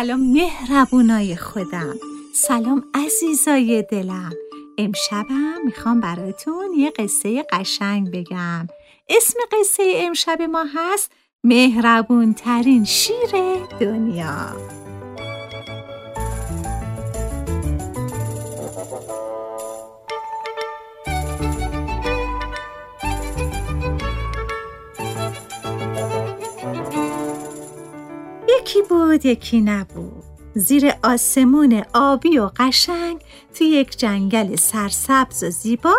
سلام مهربونای خودم. سلام عزیزای دلم. امشبم می‌خوام براتون یه قصه قشنگ بگم. اسم قصه امشب ما هست مهربون ترین شیر دنیا. یکی بود یکی نبود. زیر آسمون آبی و قشنگ توی یک جنگل سرسبز و زیبا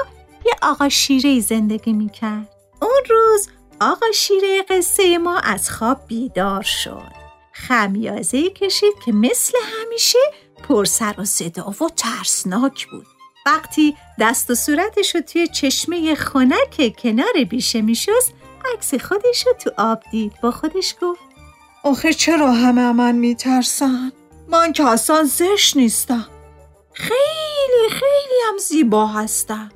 یه آقا شیره زندگی می‌کرد. اون روز آقا شیره قصه ما از خواب بیدار شد. خمیازه کشید که مثل همیشه پر سر و صدا و ترسناک بود. وقتی دست و صورتش رو توی چشمه خنک کنار بیشه میشست عکس خودش رو تو آب دید. با خودش گفت آخه چرا همه من میترسن؟ من که اصلا زشت نیستم. خیلی خیلی هم زیبا هستم.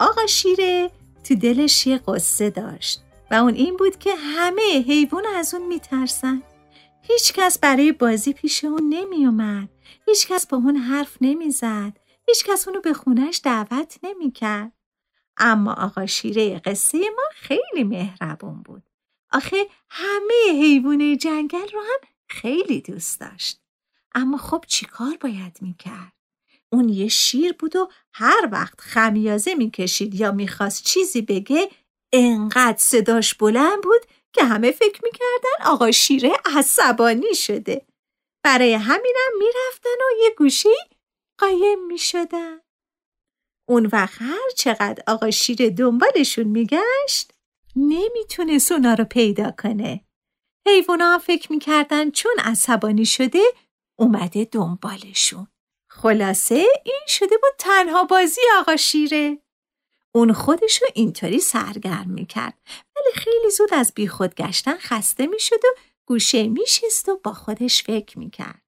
آقا شیره تو دلش یه قصه داشت و اون این بود که همه حیوان از اون میترسن. هیچ کس برای بازی پیش اون نمی اومد هیچ کس با اون حرف نمی‌زد. هیچ کس اونو به خونش دعوت نمی‌کرد. اما آقا شیره قصه ما خیلی مهربون بود. آخه همه حیوانه جنگل رو هم خیلی دوست داشت. اما خب چیکار باید می‌کرد؟ اون یه شیر بود و هر وقت خمیازه می‌کشید یا می‌خواست چیزی بگه انقدر صداش بلند بود که همه فکر می‌کردن آقا شیره عصبانی شده. برای همینم می‌رفتن و یه گوشی قایم می‌شدن. اون وقت هر چقدر آقا شیر دنبالشون میگشت نمی‌تونست اونا رو پیدا کنه. حیوانا فکر می‌کردن چون عصبانی شده اومده دنبالشون. خلاصه این شده بود تنها بازی آقا شیره. اون خودش رو اینطوری سرگرم می‌کرد ولی خیلی زود از بیخود گشتن خسته می‌شد و گوشه میشست و با خودش فکر می‌کرد.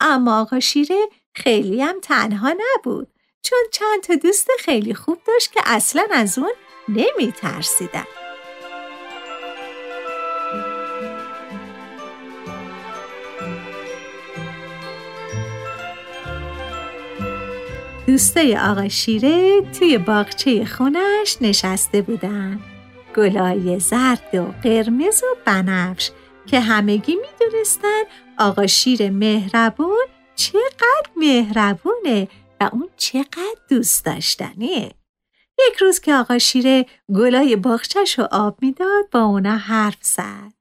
اما آقا شیره خیلی هم تنها نبود چون چند تا دوست خیلی خوب داشت که اصلا از اون نمی ترسیدن. دوستای آقا شیره توی باغچه خونش نشسته بودن. گلای زرد و قرمز و بنفش که همگی می‌دونستن آقا شیر مهربون چقدر مهربونه و اون چقدر دوست داشتنیه یک روز که آقا شیره گلای باغچش رو آب می‌داد با اونا حرف زد.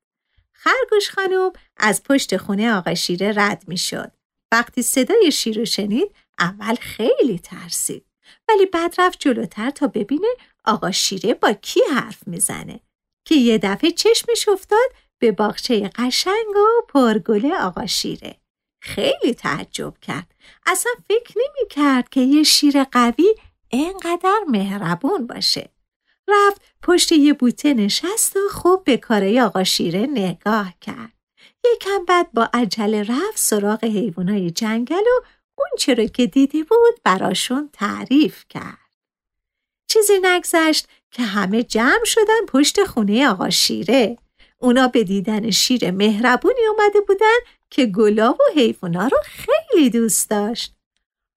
خرگوش خانم از پشت خونه آقا شیره رد می‌شد. وقتی صدای شیر شنید اول خیلی ترسید. ولی بعد رفت جلوتر تا ببینه آقا شیره با کی حرف می‌زنه. که یه دفعه چشمش افتاد به باغچه قشنگ و پرگل آقا شیره. خیلی تعجب کرد. اصلا فکر نمی کرد که یه شیر قوی اینقدر مهربون باشه. رفت پشت یه بوته نشست و خوب به کاره آقا شیره نگاه کرد. یکم بعد با عجله رفت سراغ حیوانای جنگل و اون چرا که دیده بود براشون تعریف کرد. چیزی نگذشت که همه جمع شدن پشت خونه آقا شیره. اونا به دیدن شیر مهربونی اومده بودن که گلاب و حیفونا رو خیلی دوست داشت.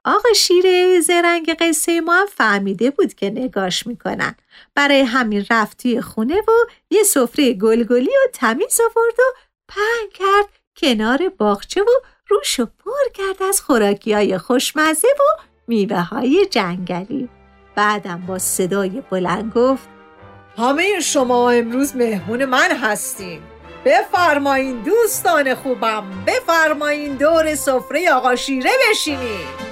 آقا شیره زرنگ قصه ما هم فهمیده بود که نگاش می‌کنن. برای همین رفت خونه و یه سفره گلگلی و تمیز آورد و پهن کرد کنار باغچه و روشو پر کرد از خوراکی های خوشمزه و میوه های جنگلی. بعدم با صدای بلند گفت همه شما امروز مهمون من هستیم. بفرمایین دوستان خوبم بفرمایین دور سفره آقا شیره بشینید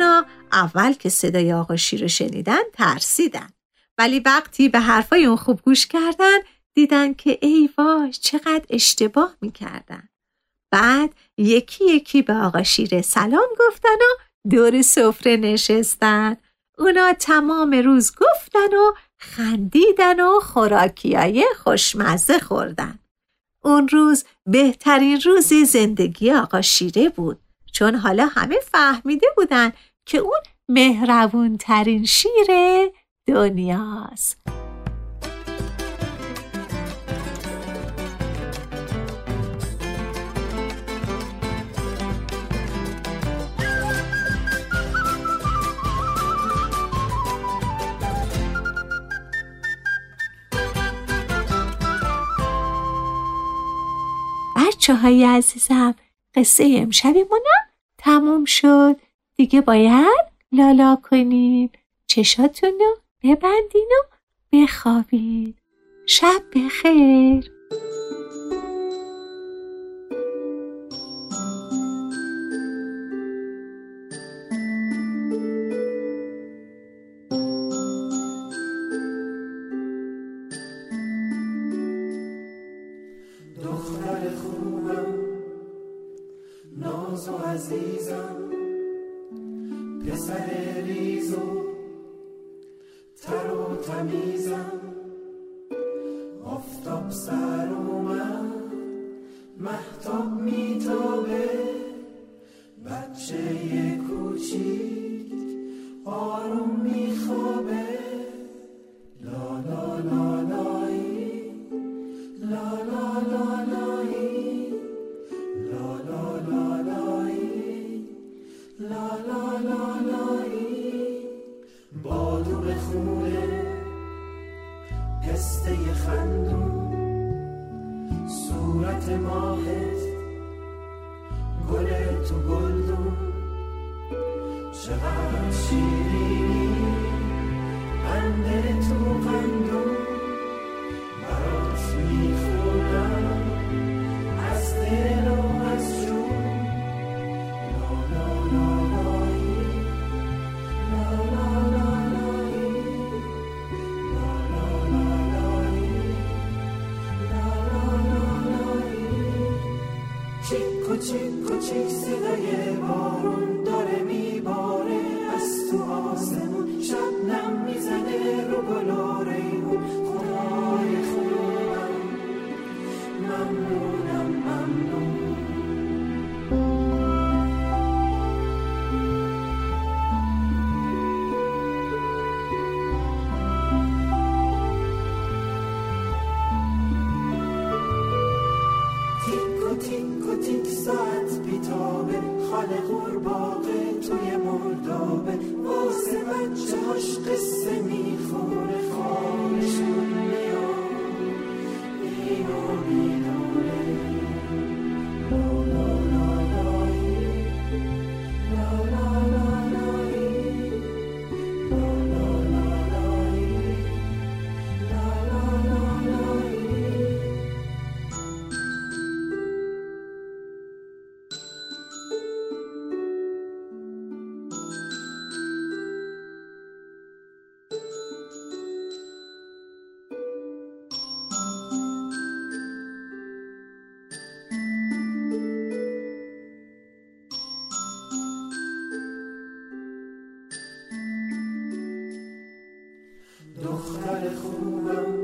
حیوانا اول که صدای آقا شیر شنیدن ترسیدن. ولی وقتی به حرفای اون خوب گوش کردن دیدن که ای وای چقدر اشتباه می‌کردن. بعد یکی یکی به آقا شیر سلام گفتن و دور سفره نشستن. اونا تمام روز گفتن و خندیدن و خوراکیای خوشمزه خوردن. اون روز بهترین روز زندگی آقا شیره بود. چون حالا همه فهمیده بودن که اون مهربون ترین شیر دنیاست. بچه های عزیزم قصه امشبیمونم تموم شد. دیگه باید لالا کنید چشاتون رو ببندین و بخوابید شب بخیر. عزیزم. پسر ریزو تر و تمیزم. آفتاب سر اومد محتاب میتابه بچه پسته خندون. صورت ماهت گل تو گلدون. چقدر شیرینی قند تو قندون دختر خوبم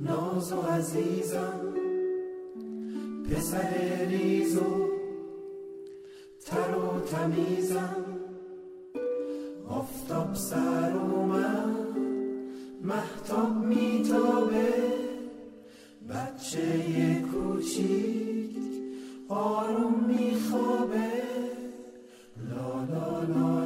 ناز و عزیزم پسر ریز و تر و تمیزم. آفتاب سر و من محتاب میتابه بچه کوچیک آروم میخوابه. لا لا لا